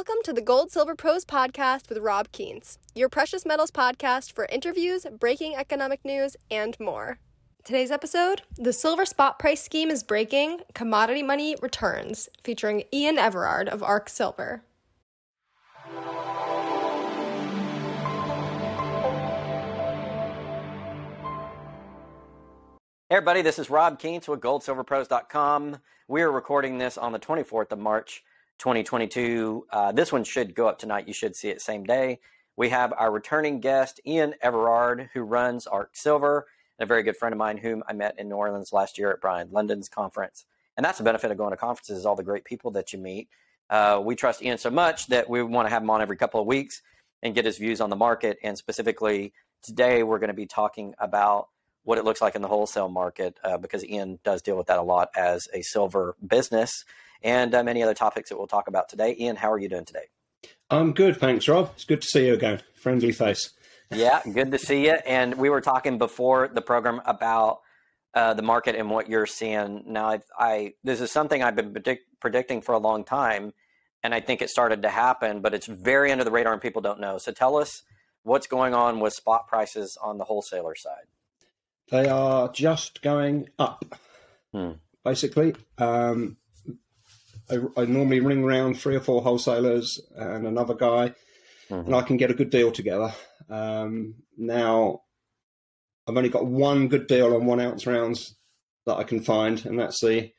Welcome to the Gold Silver Pros podcast with Rob Kientz, your precious metals podcast for interviews, breaking economic news, and more. Today's episode The Silver Spot Price Scheme is Breaking, Commodity Money Returns, featuring Ian Everard of ARC Silver. Hey everybody, this is Rob Kientz with GoldSilverPros.com. We are recording this on the 24th of March, 2022. Uh, this one should go up tonight. You should see it same day. We have our returning guest, Ian Everard, who runs ARC Silver, and a very good friend of mine whom I met in New Orleans last year at Brien Lundin's conference. And that's the benefit of going to conferences is all the great people that you meet. Uh, we trust Ian so much that we want to have him on every couple of weeks and get his views on the market. And specifically, today we're going to be talking about what it looks like in the wholesale market uh, because Ian does deal with that a lot as a silver business and uh, many other topics that we'll talk about today. Ian, how are you doing today? I'm good, thanks, Rob. It's good to see you again. Friendly face. Yeah, good to see you. And we were talking before the program about uh, the market and what you're seeing now. I, I this is something I've been predict, predicting for a long time, and I think it started to happen, but it's very under the radar and people don't know. So tell us what's going on with spot prices on the wholesaler side. They are just going up, Hmm. basically. Um, I, I normally ring around three or four wholesalers and another guy, Mhm. and I can get a good deal together. Um, now, I've only got one good deal on one ounce rounds that I can find, and that's the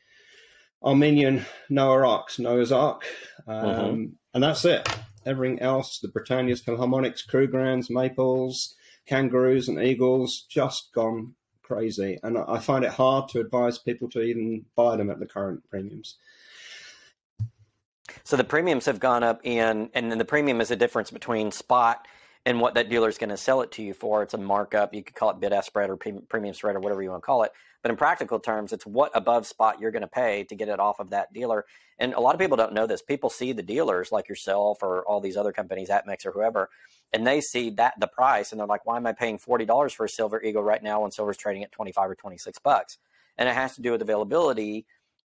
Armenian Noah Arcs, Noah's Ark, um, Mhm. and that's it. Everything else, the Britannia's Philharmonics, Krugerrands, Maples, Kangaroos, and Eagles, just gone crazy. And I find it hard to advise people to even buy them at the current premiums. So the premiums have gone up, and and then the premium is a difference between spot and what that dealer is going to sell it to you for. It's a markup. You could call it bid ask spread or premium spread or whatever you want to call it. But in practical terms, it's what above spot you're going to pay to get it off of that dealer. And a lot of people don't know this. People see the dealers like yourself or all these other companies, APMEX or whoever, and they see that the price, and they're like, "Why am I paying forty dollars for a Silver Eagle right now when silver's trading at twenty five or twenty six bucks?" And it has to do with availability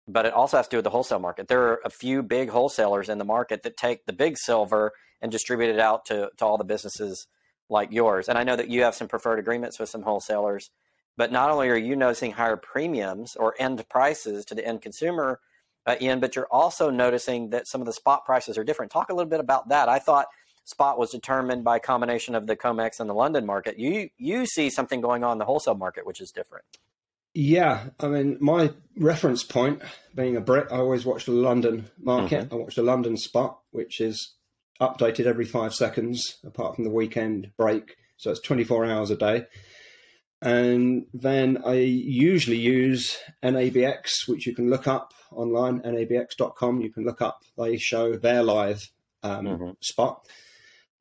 but it also has to do with the wholesale market. There are a few big wholesalers in the market that take the big silver and distribute it out to, to all the businesses like yours. And I know that you have some preferred agreements with some wholesalers, but not only are you noticing higher premiums or end prices to the end consumer, uh, Ian, but you're also noticing that some of the spot prices are different. Talk a little bit about that. I thought spot was determined by a combination of the COMEX and the London market. You you see something going on in the wholesale market which is different. Yeah, I mean, my reference point, being a Brit, I always watch the London market. I watch the London spot, which is updated every five seconds, apart from the weekend break. So it's 24 hours a day. And then I usually use NABX, which you can look up online, nabx.com. You can look up, they show their live um, Mhm. spot.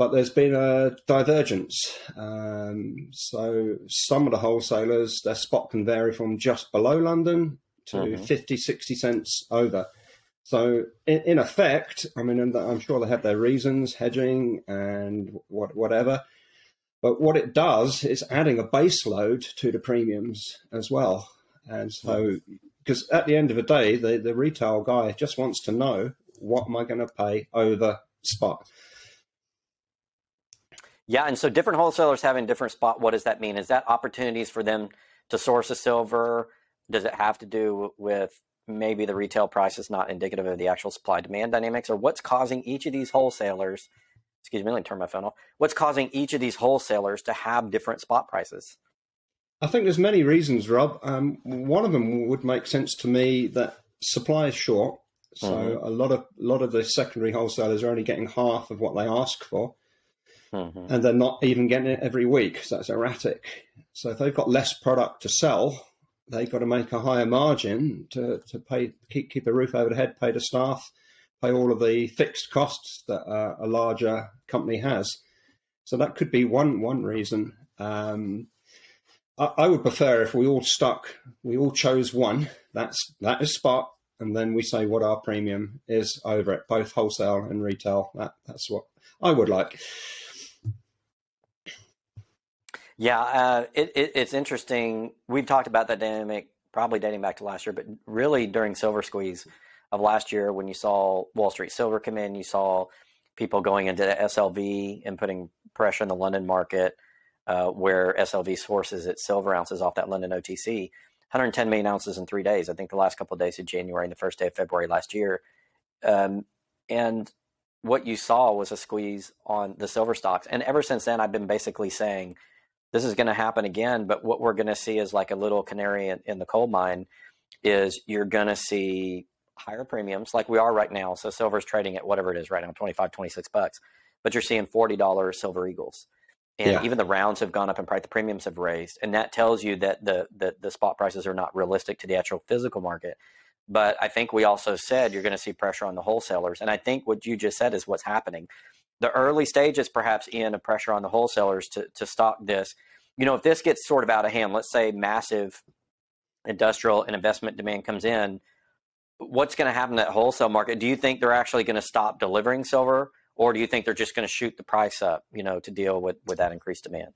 But there's been a divergence. Um, so some of the wholesalers, their spot can vary from just below London to Mhm. 50, 60 cents over. So in, in effect, I mean, and I'm sure they have their reasons, hedging and what, whatever. But what it does is adding a base load to the premiums as well. And so, because at the end of the day, the, the retail guy just wants to know what am I going to pay over spot. Yeah, and so different wholesalers having different spot. What does that mean? Is that opportunities for them to source a silver? Does it have to do with maybe the retail price is not indicative of the actual supply demand dynamics, or what's causing each of these wholesalers? Excuse me, let me turn my phone off. What's causing each of these wholesalers to have different spot prices? I think there's many reasons, Rob. Um, one of them would make sense to me that supply is short, so Mhm. a lot of a lot of the secondary wholesalers are only getting half of what they ask for, Mhm. and they're not even getting it every week. So that's erratic. So if they've got less product to sell, they've got to make a higher margin to, to pay keep keep a roof over the head, pay the staff, pay all of the fixed costs that uh, a larger company has. So that could be one one reason. Um, I, I would prefer if we all stuck, we all chose one. That's that is spot, and then we say what our premium is over it, both wholesale and retail. That that's what I would like. Yeah, uh, it, it, it's interesting. We've talked about that dynamic probably dating back to last year, but really during Silver Squeeze of last year when you saw Wall Street Silver come in, you saw people going into the SLV and putting pressure in the London market, uh, where SLV sources its silver ounces off that London OTC. 110 million ounces in three days. I think the last couple of days of January and the first day of February last year. Um, and what you saw was a squeeze on the silver stocks. And ever since then, I've been basically saying this is going to happen again. But what we're going to see is like a little canary in, in the coal mine is you're going to see higher premiums like we are right now. So silver's trading at whatever it is right now, 25, 26 bucks, but you're seeing $40 silver eagles. And yeah. even the rounds have gone up in price, the premiums have raised. And that tells you that the, the, the spot prices are not realistic to the actual physical market. But I think we also said you're going to see pressure on the wholesalers. And I think what you just said is what's happening. The early stages, perhaps, in a pressure on the wholesalers to, to stock this. You know, if this gets sort of out of hand, let's say massive industrial and investment demand comes in, what's going to happen to that wholesale market? Do you think they're actually going to stop delivering silver, or do you think they're just going to shoot the price up, you know, to deal with with that increased demand?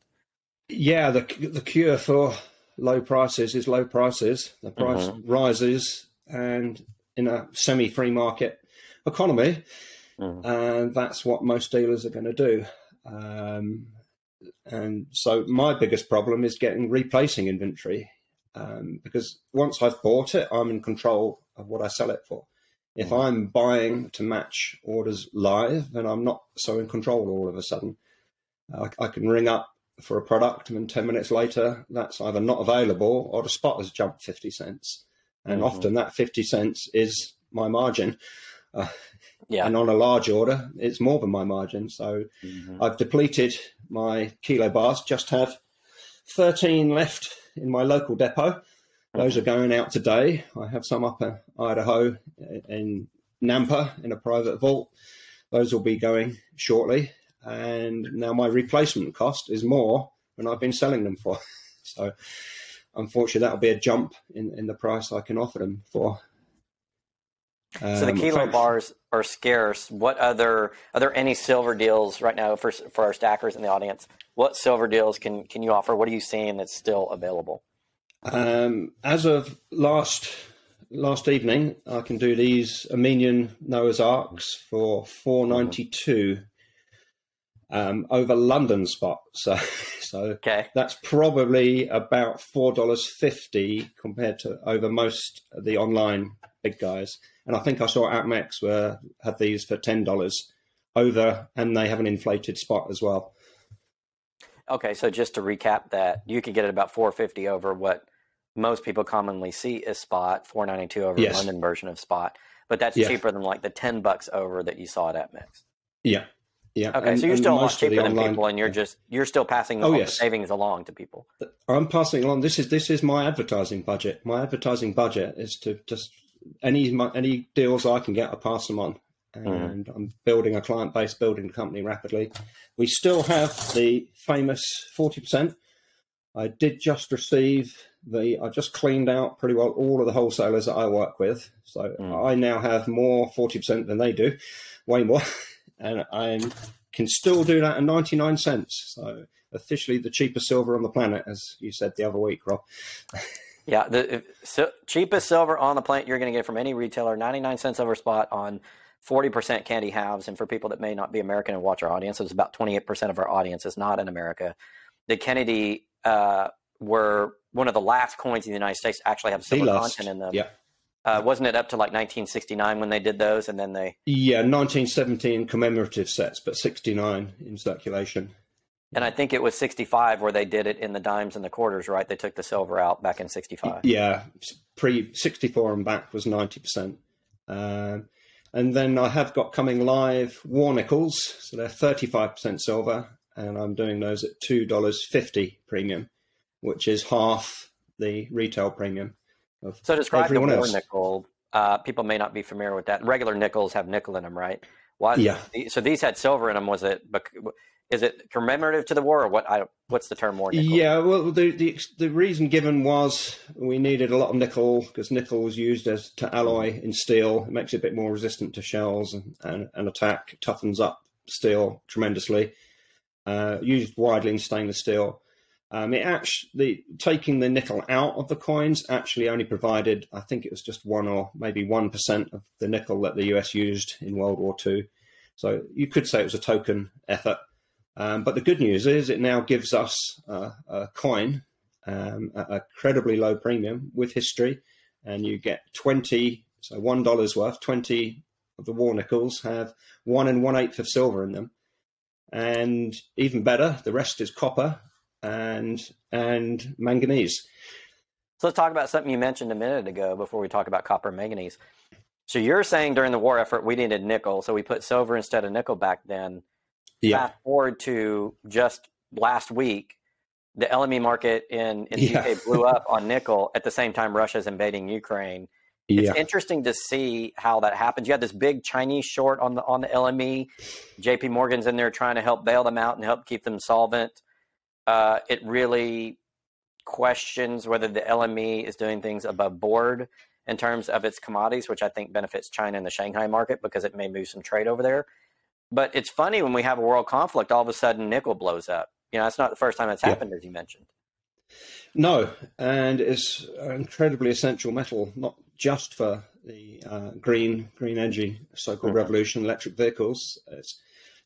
Yeah, the the cure for low prices is low prices. The price mm-hmm. rises, and in a semi-free market economy, mm-hmm. and that's what most dealers are going to do. Um, and so my biggest problem is getting replacing inventory um, because once I've bought it, I'm in control of what I sell it for. If mm. I'm buying to match orders live, then I'm not so in control all of a sudden. I, I can ring up for a product and 10 minutes later that's either not available or the spot has jumped 50 cents. And mm-hmm. often that 50 cents is my margin. Uh, yeah. And on a large order, it's more than my margin. So mm-hmm. I've depleted my kilo bars, just have 13 left in my local depot. Those are going out today. I have some up in Idaho in Nampa in a private vault. Those will be going shortly. And now my replacement cost is more than I've been selling them for. So unfortunately, that'll be a jump in, in the price I can offer them for. Um, so the um, kilo bars are scarce. What other are there any silver deals right now for for our stackers in the audience? What silver deals can can you offer? What are you seeing that's still available? Um, as of last last evening, I can do these Armenian Noah's Arks for four ninety two um, over London spot. So so okay. that's probably about four dollars fifty compared to over most of the online big guys. And I think I saw APMEX were had these for ten dollars over, and they have an inflated spot as well. Okay, so just to recap that, you could get it about 450 over what most people commonly see is spot, 492 over yes. London version of spot, but that's yeah. cheaper than like the 10 bucks over that you saw at APMEX. Yeah. Yeah. Okay, and, so you're still a lot cheaper than online, people, and you're just you're still passing oh, yes. savings along to people. I'm passing along. This is this is my advertising budget. My advertising budget is to just any any deals I can get, I pass them on. Mm-hmm. and mm. I'm building a client base, building the company rapidly. We still have the famous 40%. I did just receive the, I just cleaned out pretty well all of the wholesalers that I work with. So mm. I now have more 40% than they do, way more. And I can still do that at 99 cents. So officially the cheapest silver on the planet, as you said the other week, Rob. Yeah, the so, cheapest silver on the planet you're going to get from any retailer, 99 cents over spot on 40% Kennedy halves. And for people that may not be American and watch our audience, it's about 28% of our audience is not in America. The Kennedy uh, were one of the last coins in the United States to actually have silver content in them. Yeah. Uh, wasn't it up to like 1969 when they did those, and then they? Yeah, 1917 commemorative sets, but 69 in circulation. And I think it was 65 where they did it in the dimes and the quarters, right? They took the silver out back in 65. Yeah, pre 64 and back was 90%. Um, and then I have got coming live war nickels, so they're 35% silver, and I'm doing those at $2.50 premium, which is half the retail premium. Of so describe the war else. nickel. Uh, people may not be familiar with that. Regular nickels have nickel in them, right? Why? Yeah. So these had silver in them. Was it is it commemorative to the war, or what? I, what's the term war? Nickel? Yeah, well, the, the the reason given was we needed a lot of nickel because nickel was used as to alloy in steel. It makes it a bit more resistant to shells and, and, and attack. Toughens up steel tremendously. Uh, used widely in stainless steel. Um, it actually taking the nickel out of the coins actually only provided, I think it was just one or maybe one percent of the nickel that the US used in World War II. So you could say it was a token effort. Um, but the good news is it now gives us uh, a coin um, at a credibly low premium with history, and you get 20, so $1 worth, 20 of the war nickels have one and one eighth of silver in them. And even better, the rest is copper and and manganese. So let's talk about something you mentioned a minute ago before we talk about copper and manganese. So you're saying during the war effort we needed nickel, so we put silver instead of nickel back then. Yeah. Fast forward to just last week, the LME market in, in the Yeah. UK blew up on nickel at the same time Russia's invading Ukraine. It's Yeah. interesting to see how that happens. You had this big Chinese short on the on the LME. JP Morgan's in there trying to help bail them out and help keep them solvent. Uh, it really questions whether the LME is doing things above board in terms of its commodities, which I think benefits China and the Shanghai market because it may move some trade over there. But it's funny when we have a world conflict, all of a sudden nickel blows up. You know, that's not the first time that's Yeah. happened, as you mentioned. No, and it's an incredibly essential metal, not just for the uh, green green energy so-called Mhm. revolution, electric vehicles. It's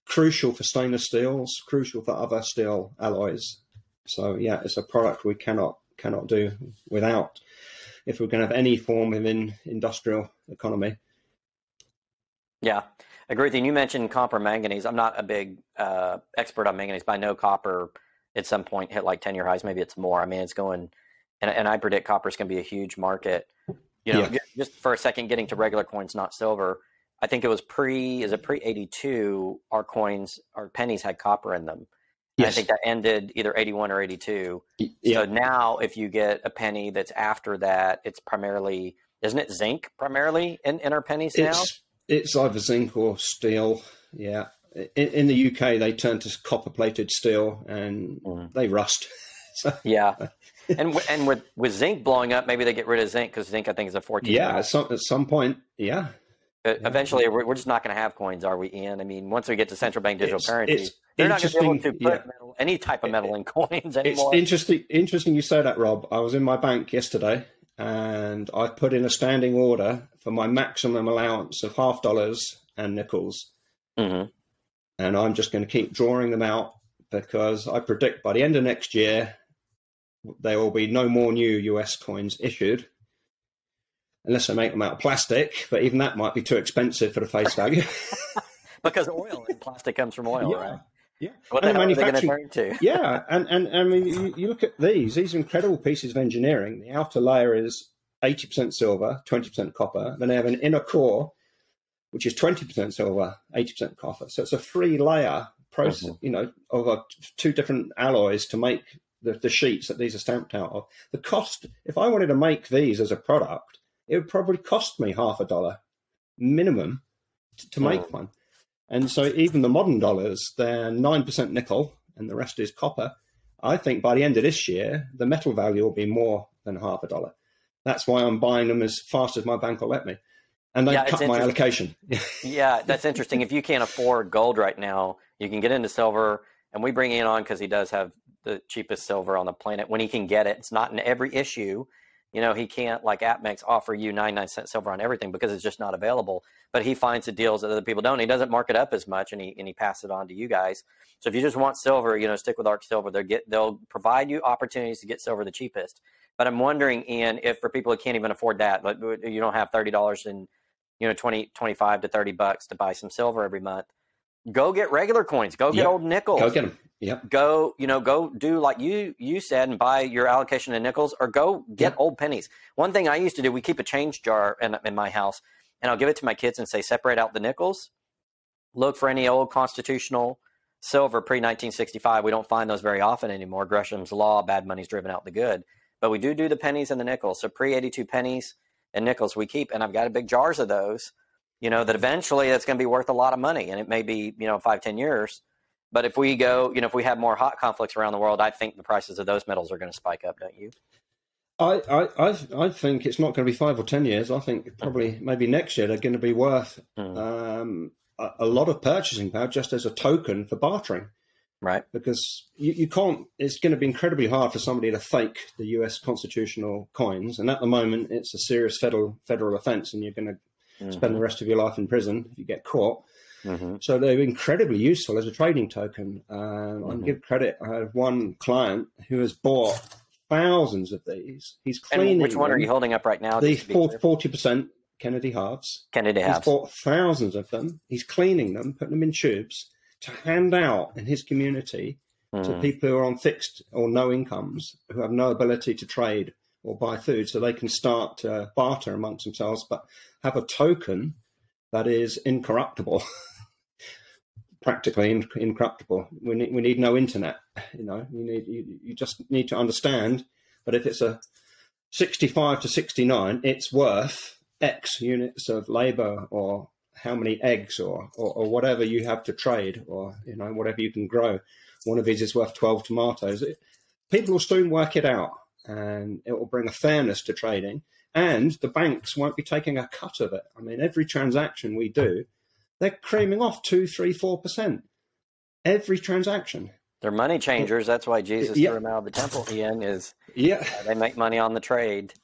crucial for stainless steels, crucial for other steel alloys. So yeah, it's a product we cannot cannot do without if we're going to have any form of in, industrial economy. Yeah, agree with you. You mentioned copper manganese. I'm not a big uh, expert on manganese, but I know copper at some point hit like 10 year highs. Maybe it's more. I mean, it's going, and, and I predict copper is going to be a huge market. You know, Yeah. just for a second, getting to regular coins, not silver. I think it was pre, is it pre 82? Our coins, our pennies had copper in them. And I think that ended either 81 or 82. Yeah, So now, if you get a penny that's after that, it's primarily, isn't it zinc primarily in, in our pennies now? It's either zinc or steel. Yeah, in, in the UK they turn to copper plated steel and Mhm. they rust. so, Yeah, and w- and with with zinc blowing up, maybe they get rid of zinc because zinc I think is a fourteen. yeah, at some, at some point, yeah. Eventually we're, we're just not going to have coins, are we, Ian? I mean, once we get to central bank digital It's- currency, it's they're not going to be able to put yeah. metal, any type of metal in coins anymore. It's interesting. Interesting you say that, Rob. I was in my bank yesterday, and I've put in a standing order for my maximum allowance of half dollars and nickels, hmm and I'm just going to keep drawing them out because I predict by the end of next year there will be no more new US coins issued. Unless I make them out of plastic, but even that might be too expensive for the face value. Because oil and plastic comes from oil, Yeah. right? Yeah. What And the hell are they going to manufacturing- turn to? yeah, and, and I mean, you, you look at these; these are incredible pieces of engineering. The outer layer is eighty percent silver, twenty percent copper. Then they have an inner core, which is twenty percent silver, eighty percent copper. So it's a three-layer process, you know, of uh, two different alloys to make the, the sheets that these are stamped out of. The cost, if I wanted to make these as a product, it would probably cost me half a dollar minimum to, to make Mm. one. And so even the modern dollars, they're 9% nickel and the rest is copper. I think by the end of this year, the metal value will be more than half a dollar. That's why I'm buying them as fast as my bank will let me. And they've Yeah, cut my allocation. Yeah, that's interesting. If you can't afford gold right now, you can get into silver, and we bring Ian on because he does have the cheapest silver on the planet when he can get it. It's not in every issue. You know, he can't like APMEX offer you 99 cent silver on everything because it's just not available. But he finds the deals that other people don't. He doesn't mark it up as much, and he and he passes it on to you guys. So if you just want silver, you know, stick with Arc Silver. They'll get they'll provide you opportunities to get silver the cheapest. But I'm wondering, Ian, if for people who can't even afford that, like you don't have thirty dollars in you know 20 25 to 30 bucks to buy some silver every month go get regular coins. Go get Yeah. old nickels. Go get them. Yep. go you know go do like you you said and buy your allocation of nickels or go get Yeah. old pennies. One thing i used to do we keep a change jar in, in my house and i'll give it to my kids and say separate out the nickels. Look for any old constitutional silver pre-1965 we don't find those very often anymore. Gresham's law bad money's driven out the good. But we do do the pennies and the nickels. So pre-82 pennies and nickels we keep and i've got a big jars of those you know that eventually that's going to be worth a lot of money and it may be you know five ten years but if we go you know if we have more hot conflicts around the world i think the prices of those metals are going to spike up don't you I, I, I, I think it's not going to be five or ten years. I think probably maybe next year they're going to be worth Hmm. um, a, a lot of purchasing power just as a token for bartering. right because you, you can't it's going to be incredibly hard for somebody to fake the US constitutional coins and at the moment it's a serious federal federal offense and you're going to spend the rest of your life in prison if you get caught Mm-hmm. So they're incredibly useful as a trading token. Um, mm-hmm. I give credit. I have one client who has bought thousands of these. He's cleaning. And which one them. are you holding up right now? The forty percent Kennedy halves. Kennedy halves. He's bought thousands of them. He's cleaning them, putting them in tubes to hand out in his community mm. to people who are on fixed or no incomes, who have no ability to trade or buy food, so they can start to barter amongst themselves, but have a token that is incorruptible. practically incorruptible. We need, we need no internet. You know, you need you, you just need to understand that if it's a 65 to 69, it's worth X units of labor or how many eggs or, or, or, whatever you have to trade or you know whatever you can grow. One of these is worth 12 tomatoes. It, people will soon work it out and it will bring a fairness to trading and the banks won't be taking a cut of it. I mean, every transaction we do, they're creaming off two, three, four percent every transaction. They're money changers. That's why Jesus yeah. threw them out of the temple. Ian is yeah, uh, they make money on the trade.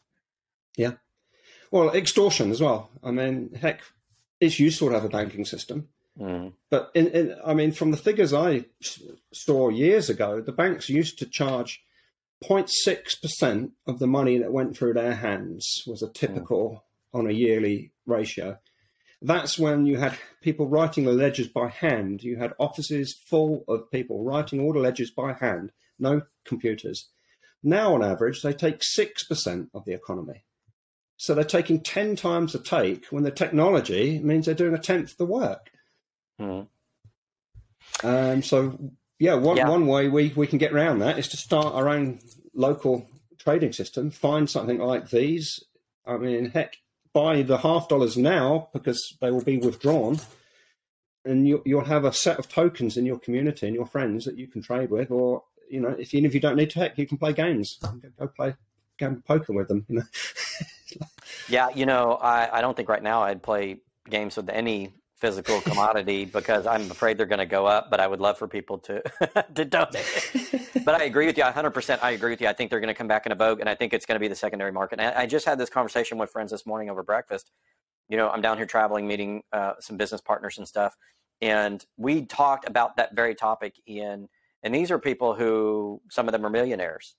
Yeah, well, extortion as well. I mean, heck, it's useful to have a banking system. Mm. But in, in, I mean, from the figures I saw years ago, the banks used to charge 0.6% of the money that went through their hands was a typical mm. on a yearly ratio. That's when you had people writing the ledgers by hand. You had offices full of people writing all the ledgers by hand, no computers. Now, on average, they take 6% of the economy. So they're taking 10 times the take when the technology means they're doing a tenth the work. Mm. Um, so, yeah one, yeah. one way we, we can get around that is to start our own local trading system, find something like these. I mean, heck, buy the half dollars now because they will be withdrawn. And you, you'll have a set of tokens in your community and your friends that you can trade with, or you know, if even if you don't need tech, you can play games. Go play game poker with them. You know. yeah, you know, I, I don't think right now I'd play games with any physical commodity because I'm afraid they're going to go up. But I would love for people to to donate. but I agree with you. 100. percent I agree with you. I think they're going to come back in a vogue, and I think it's going to be the secondary market. And I just had this conversation with friends this morning over breakfast. You know, I'm down here traveling, meeting uh, some business partners and stuff, and we talked about that very topic. In and these are people who some of them are millionaires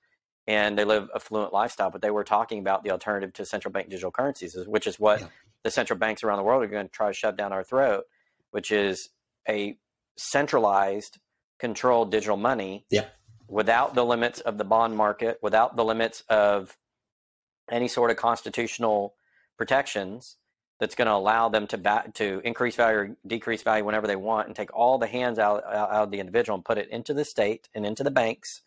and they live a fluent lifestyle. But they were talking about the alternative to central bank digital currencies, which is what yeah. The central banks around the world are going to try to shove down our throat, which is a centralized, controlled digital money yeah. without the limits of the bond market, without the limits of any sort of constitutional protections that's going to allow them to ba- to increase value or decrease value whenever they want and take all the hands out, out of the individual and put it into the state and into the banks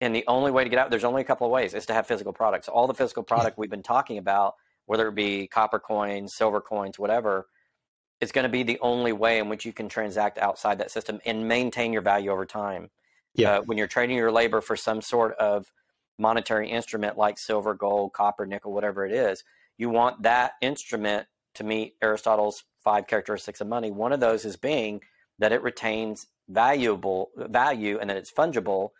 and the only way to get out, there's only a couple of ways, is to have physical products. All the physical product yeah. we've been talking about, whether it be copper coins, silver coins, whatever, is going to be the only way in which you can transact outside that system and maintain your value over time. Yeah. Uh, when you're trading your labor for some sort of monetary instrument like silver, gold, copper, nickel, whatever it is, you want that instrument to meet Aristotle's five characteristics of money. One of those is being that it retains valuable value and that it's fungible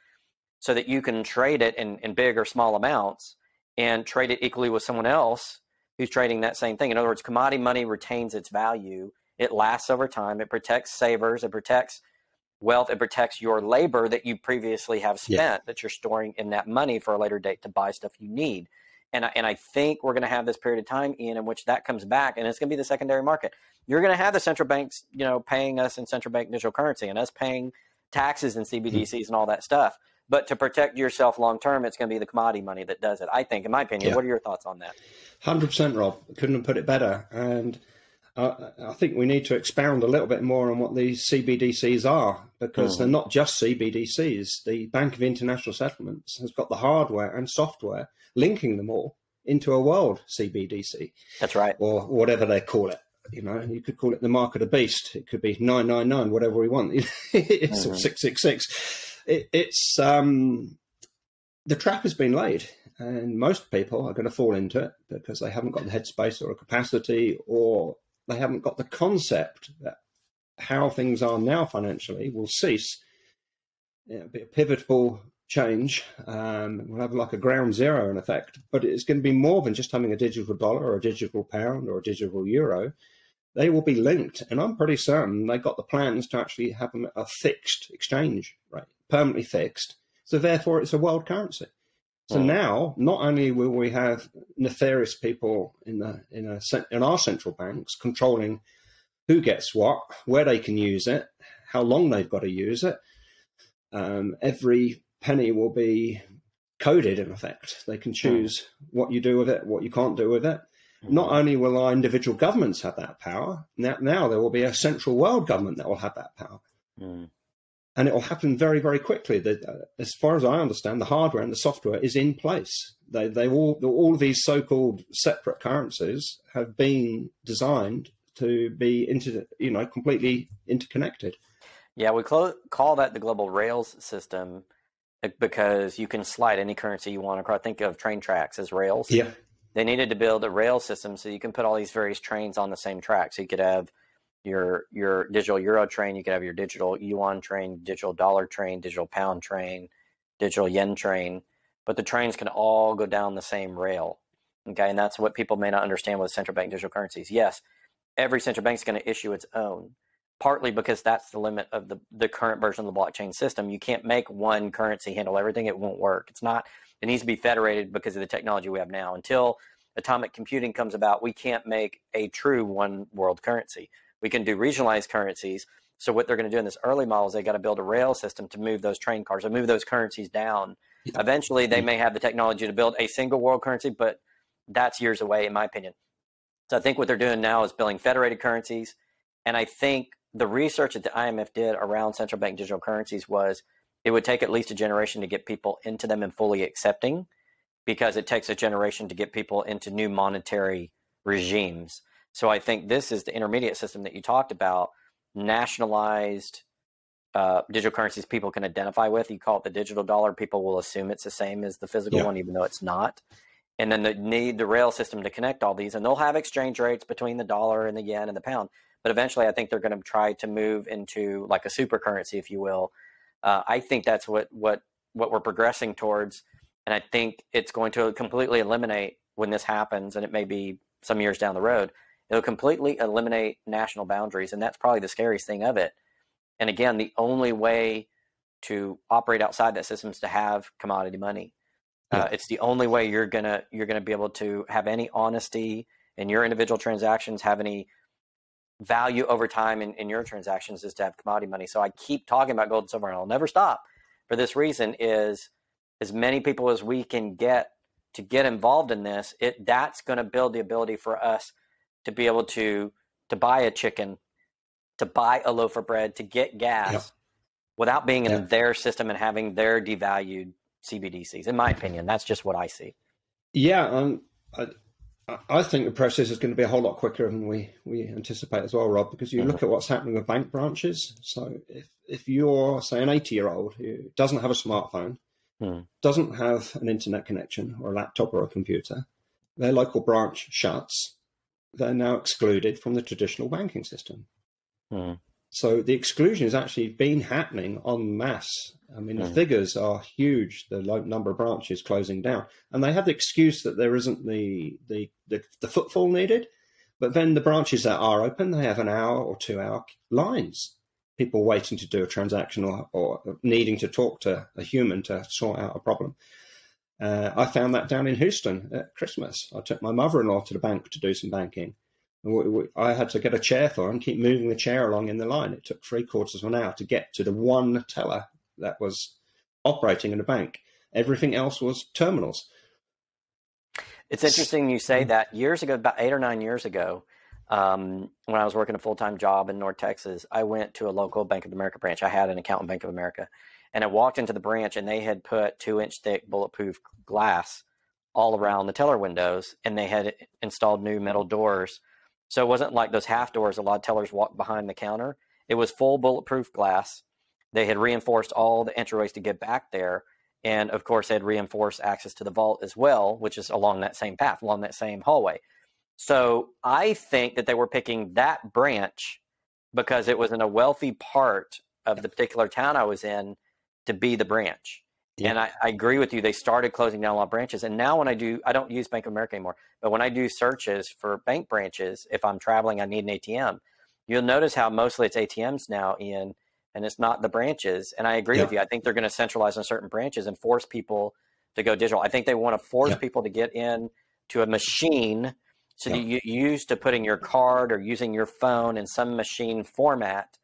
so that you can trade it in, in big or small amounts and trade it equally with someone else who's trading that same thing. In other words, commodity money retains its value. It lasts over time. It protects savers. It protects wealth. It protects your labor that you previously have spent yeah. that you're storing in that money for a later date to buy stuff you need. And I, and I think we're going to have this period of time, Ian, in which that comes back, and it's going to be the secondary market. You're going to have the central banks, you know, paying us in central bank digital currency, and us paying taxes and CBDCs mm-hmm. and all that stuff. But to protect yourself long term, it's going to be the commodity money that does it. I think, in my opinion. Yeah. What are your thoughts on that? Hundred percent, Rob. Couldn't have put it better. And uh, I think we need to expound a little bit more on what these CBDCs are because mm. they're not just CBDCs. The Bank of International Settlements has got the hardware and software linking them all into a world CBDC. That's right. Or whatever they call it. You know, you could call it the mark of the beast. It could be 999, whatever we want. it's mm-hmm. 666 it, it's um, the trap has been laid, and most people are going to fall into it because they haven't got the headspace or a capacity, or they haven't got the concept that how things are now financially will cease. It'll be a pivotal change. Um, we'll have like a ground zero in effect, but it's going to be more than just having a digital dollar or a digital pound or a digital euro. they will be linked. And I'm pretty certain they got the plans to actually have a fixed exchange rate, permanently fixed. So therefore, it's a world currency. So mm. now, not only will we have nefarious people in the in a in our central banks controlling who gets what, where they can use it, how long they've got to use it. Um, every penny will be coded in effect. They can hmm. choose what you do with it, what you can't do with it. Mm. Not only will our individual governments have that power, now, now, there will be a central world government that will have that power. Mm and it will happen very, very quickly. The, uh, as far as I understand, the hardware and the software is in place. They, they all, all of these so-called separate currencies have been designed to be into, you know, completely interconnected. Yeah, we call, call that the global rails system uh, because you can slide any currency you want across. Think of train tracks as rails. Yeah. They needed to build a rail system so you can put all these various trains on the same track. So you could have your your digital euro train, you could have your digital yuan train, digital dollar train, digital pound train, digital yen train, but the trains can all go down the same rail. Okay, and that's what people may not understand with central bank digital currencies. Yes, every central bank is going to issue its own, partly because that's the limit of the, the current version of the blockchain system. You can't make one currency handle everything, it won't work. It's not, it needs to be federated because of the technology we have now. Until atomic computing comes about, we can't make a true one world currency we can do regionalized currencies. So what they're going to do in this early model is they got to build a rail system to move those train cars or move those currencies down. Yeah. Eventually, they mm-hmm. may have the technology to build a single world currency, but that's years away, in my opinion. So I think what they're doing now is building federated currencies, and I think the research that the IMF did around central bank digital currencies was it would take at least a generation to get people into them and fully accepting, because it takes a generation to get people into new monetary regimes. So I think this is the intermediate system that you talked about, nationalized uh, digital currencies people can identify with. You call it the digital dollar, people will assume it's the same as the physical yeah. one, even though it's not. And then they need the rail system to connect all these, and they'll have exchange rates between the dollar and the yen and the pound. But eventually, I think they're going to try to move into like a super currency, if you will. Uh, I think that's what what what we're progressing towards, and I think it's going to completely eliminate when this happens, and it may be some years down the road It'll completely eliminate national boundaries, and that's probably the scariest thing of it. And again, the only way to operate outside that system is to have commodity money. Uh, yeah. Uh, it's the only way you're gonna you're gonna be able to have any honesty in your individual transactions, have any value over time in, in your transactions is to have commodity money. So I keep talking about gold and silver, and I'll never stop. For this reason, is as many people as we can get to get involved in this, it that's going to build the ability for us to be able to to buy a chicken, to buy a loaf of bread, to get gas yep. without being in yep. their system and having their devalued CBDCs. In my opinion, that's just what I see. Yeah, um, I, I think the process is going to be a whole lot quicker than we, we anticipate as well, Rob, because you mm-hmm. look at what's happening with bank branches. So if, if you're, say, an 80 year old who doesn't have a smartphone, mm. doesn't have an internet connection or a laptop or a computer, their local branch shuts they're now excluded from the traditional banking system. Hmm. So the exclusion has actually been happening en masse. I mean, the hmm. figures are huge. The number of branches closing down, and they have the excuse that there isn't the, the the, the footfall needed. But then the branches that are open, they have an hour or two hour lines. People waiting to do a transaction or, or needing to talk to a human to sort out a problem. Uh, I found that down in Houston at Christmas. I took my mother in law to the bank to do some banking. And we, we, I had to get a chair for her and keep moving the chair along in the line. It took three quarters of an hour to get to the one teller that was operating in the bank. Everything else was terminals. It's interesting you say that. Years ago, about eight or nine years ago, um, when I was working a full time job in North Texas, I went to a local Bank of America branch. I had an account in Bank of America and I walked into the branch and they had put two inch thick bulletproof glass all around the teller windows and they had installed new metal doors. So it wasn't like those half doors a lot of tellers walk behind the counter. It was full bulletproof glass. They had reinforced all the entryways to get back there. And of course, they had reinforced access to the vault as well, which is along that same path, along that same hallway. So I think that they were picking that branch because it was in a wealthy part of the particular town I was in to be the branch. Yeah. And I, I, agree with you. They started closing down a lot of branches. And now when I do, I don't use Bank of America anymore, but when I do searches for bank branches, if I'm traveling, I need an ATM. You'll notice how mostly it's ATMs now, Ian, and it's not the branches. And I agree yeah. with you. I think they're going to centralize on certain branches and force people to go digital. I think they want to force yeah. people to get in to a machine so that you used to putting your card or using your phone in some machine format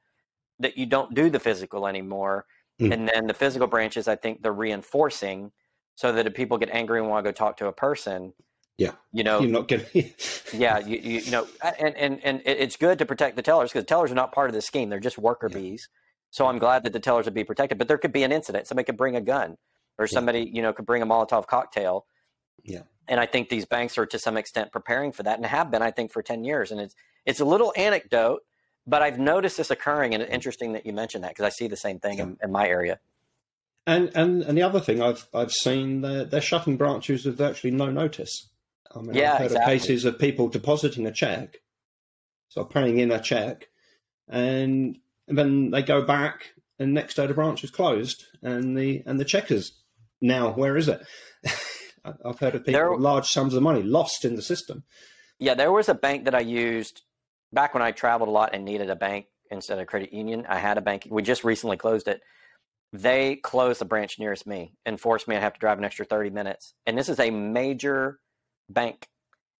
that you don't do the physical anymore. Mm. And then the physical branches, I think they're reinforcing so that if people get angry and want to go talk to a person, yeah, you know, you're not getting. yeah, you, you, you know, and and and it's good to protect the tellers because the tellers are not part of the scheme; they're just worker yeah. bees. So I'm glad that the tellers would be protected. But there could be an incident; somebody could bring a gun, or somebody yeah. you know could bring a Molotov cocktail. Yeah, and I think these banks are to some extent preparing for that, and have been, I think, for ten years. And it's it's a little anecdote but I've noticed this occurring, and it's mm. interesting that you mentioned that because I see the same thing in, in, my area. And and and the other thing I've I've seen they're, they're shutting branches with virtually no notice. I mean, yeah, I've heard exactly. of cases of people depositing a check, so paying in a check, and then they go back, and next day the branch is closed, and the and the check is now where is it? I've heard of people there, large sums of money lost in the system. Yeah, there was a bank that I used back when I traveled a lot and needed a bank instead of credit union, I had a bank. We just recently closed it. They closed the branch nearest me and forced me to have to drive an extra 30 minutes. And this is a major bank.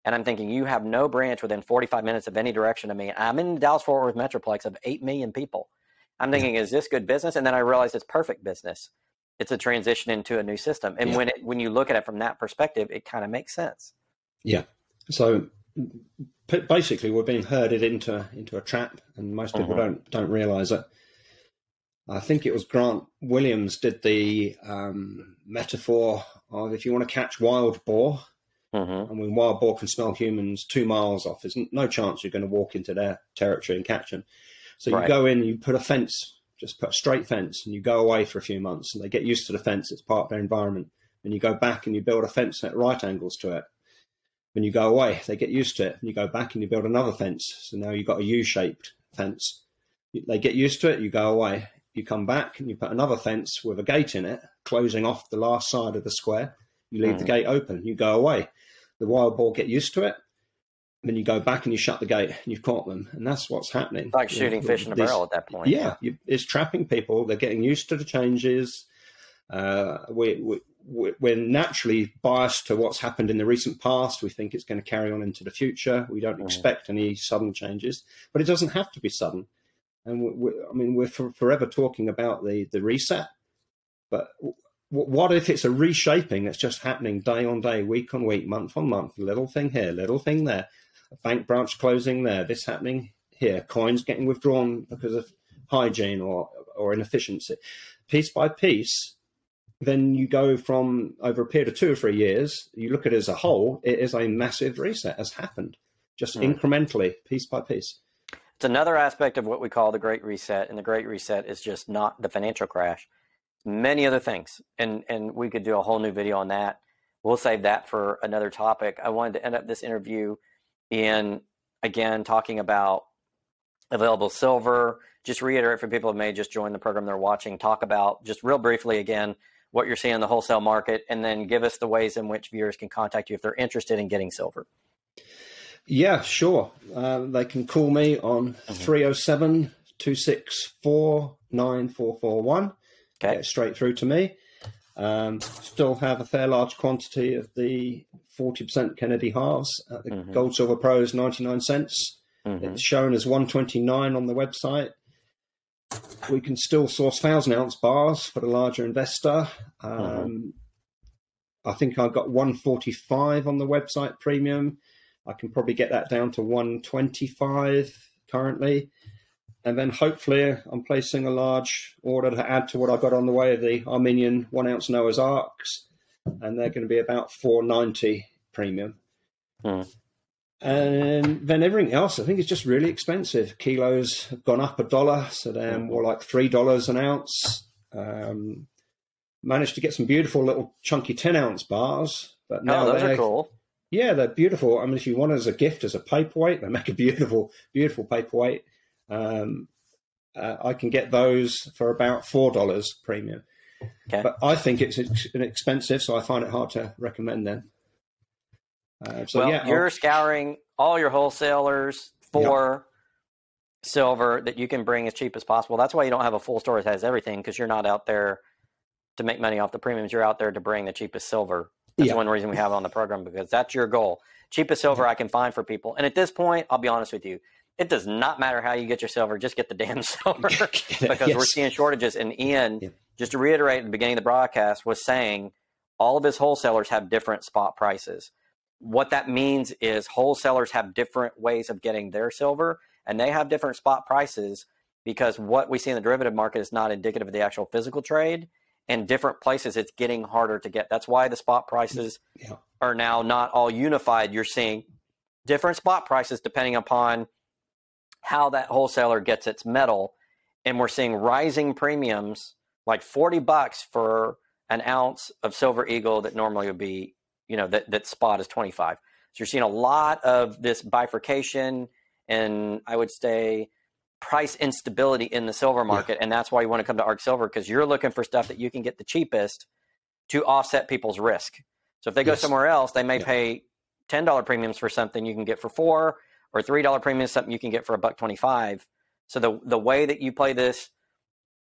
And I'm thinking, you have no branch within 45 minutes of any direction of me. I'm in the Dallas Fort Worth Metroplex of 8 million people. I'm thinking, is this good business? And then I realized it's perfect business. It's a transition into a new system. And yeah. when it, when you look at it from that perspective, it kind of makes sense. Yeah. So basically we're being herded into into a trap, and most people uh-huh. don't don't realize it. I think it was Grant Williams did the um, metaphor of if you want to catch wild boar, uh-huh. and when wild boar can smell humans two miles off, there's no chance you're going to walk into their territory and catch them. So you right. go in, you put a fence, just put a straight fence, and you go away for a few months, and they get used to the fence. It's part of their environment. And you go back and you build a fence at right angles to it, when you go away, they get used to it. And you go back and you build another fence. So now you've got a U-shaped fence. They get used to it. You go away. You come back and you put another fence with a gate in it, closing off the last side of the square. You leave mm. the gate open. You go away. The wild boar get used to it. Then you go back and you shut the gate and you've caught them. And that's what's happening. It's like shooting you know, fish in a barrel at that point. Yeah, you, it's trapping people. They're getting used to the changes. Uh, we, we we're naturally biased to what's happened in the recent past. We think it's going to carry on into the future. We don't mm. expect any sudden changes, but it doesn't have to be sudden. And we, I mean, we're for, forever talking about the the reset, but w- what if it's a reshaping that's just happening day on day, week on week, month on month? Little thing here, little thing there, a bank branch closing there, this happening here, coins getting withdrawn because of hygiene or or inefficiency, piece by piece then you go from over a period of two or three years, you look at it as a whole, it is a massive reset has happened, just mm. incrementally, piece by piece. It's another aspect of what we call the Great Reset, and the Great Reset is just not the financial crash. Many other things, and and we could do a whole new video on that. We'll save that for another topic. I wanted to end up this interview in again talking about available silver. Just reiterate for people who may just join the program they're watching. Talk about just real briefly again what you're seeing in the wholesale market, and then give us the ways in which viewers can contact you if they're interested in getting silver. Yeah, sure. Uh, they can call me on mm-hmm. 307 264 9441. Get straight through to me. Um, still have a fair large quantity of the 40% Kennedy halves at the mm-hmm. Gold Silver Pros, 99 cents. Mm-hmm. It's shown as 129 on the website we can still source thousand ounce bars for the larger investor. Um, mm-hmm. I think I've got 145 on the website premium. I can probably get that down to 125 currently. And then hopefully I'm placing a large order to add to what I've got on the way of the Armenian one ounce Noah's Arks. And they're going to be about 490 premium. Mm. And then everything else, I think, is just really expensive. Kilos have gone up a dollar, so they're more like three dollars an ounce. Um, managed to get some beautiful little chunky ten ounce bars, but oh, now oh, those are cool. Yeah, they're beautiful. I mean, if you want it as a gift, as a paperweight, they make a beautiful, beautiful paperweight. Um, uh, I can get those for about four dollars premium. Okay. But I think it's expensive, so I find it hard to recommend them. Uh, so well, yeah, you're I'll... scouring all your wholesalers for yep. silver that you can bring as cheap as possible. That's why you don't have a full store that has everything because you're not out there to make money off the premiums. You're out there to bring the cheapest silver. That's one reason we have it on the program because that's your goal. Cheapest silver I can find for people. And at this point, I'll be honest with you, it does not matter how you get your silver, just get the damn silver because yes. we're seeing shortages. And Ian, yeah. just to reiterate at the beginning of the broadcast, was saying all of his wholesalers have different spot prices. What that means is wholesalers have different ways of getting their silver and they have different spot prices because what we see in the derivative market is not indicative of the actual physical trade. In different places, it's getting harder to get. That's why the spot prices yeah. are now not all unified. You're seeing different spot prices depending upon how that wholesaler gets its metal. And we're seeing rising premiums, like 40 bucks for an ounce of silver eagle that normally would be, you know, that, that spot is 25. So you're seeing a lot of this bifurcation and I would say price instability in the silver market. Yeah. And that's why you want to come to Ark Silver because you're looking for stuff that you can get the cheapest to offset people's risk. So if they go yes. somewhere else, they may yeah. pay $10 premiums for something you can get for four or three dollar premium is something you can get for a buck twenty five. So the the way that you play this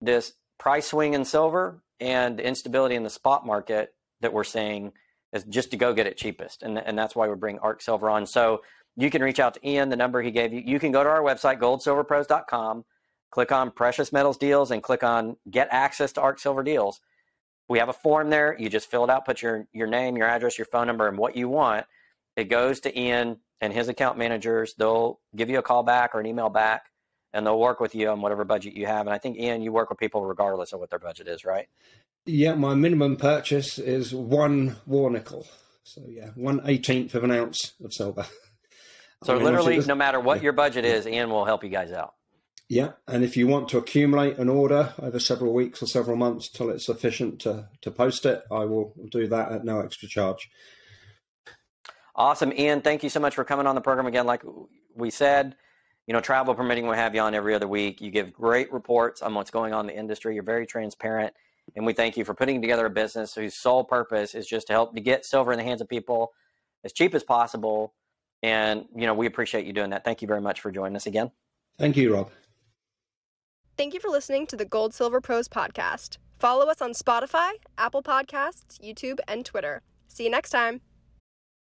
this price swing in silver and the instability in the spot market that we're seeing is just to go get it cheapest, and and that's why we bring ARC Silver on. So you can reach out to Ian, the number he gave you. You can go to our website goldsilverpros.com, click on precious metals deals, and click on get access to ARC Silver deals. We have a form there. You just fill it out, put your your name, your address, your phone number, and what you want. It goes to Ian and his account managers. They'll give you a call back or an email back, and they'll work with you on whatever budget you have. And I think Ian, you work with people regardless of what their budget is, right? Yeah, my minimum purchase is one war nickel. So yeah, one eighteenth of an ounce of silver. So I mean, literally, no matter what yeah. your budget is, Ian will help you guys out. Yeah, and if you want to accumulate an order over several weeks or several months till it's sufficient to, to post it, I will do that at no extra charge. Awesome. Ian, thank you so much for coming on the program again. Like we said, you know, travel permitting, we'll have you on every other week. You give great reports on what's going on in the industry. You're very transparent. And we thank you for putting together a business whose sole purpose is just to help to get silver in the hands of people as cheap as possible. And, you know, we appreciate you doing that. Thank you very much for joining us again. Thank you, Rob. Thank you for listening to the Gold Silver Pros podcast. Follow us on Spotify, Apple Podcasts, YouTube, and Twitter. See you next time.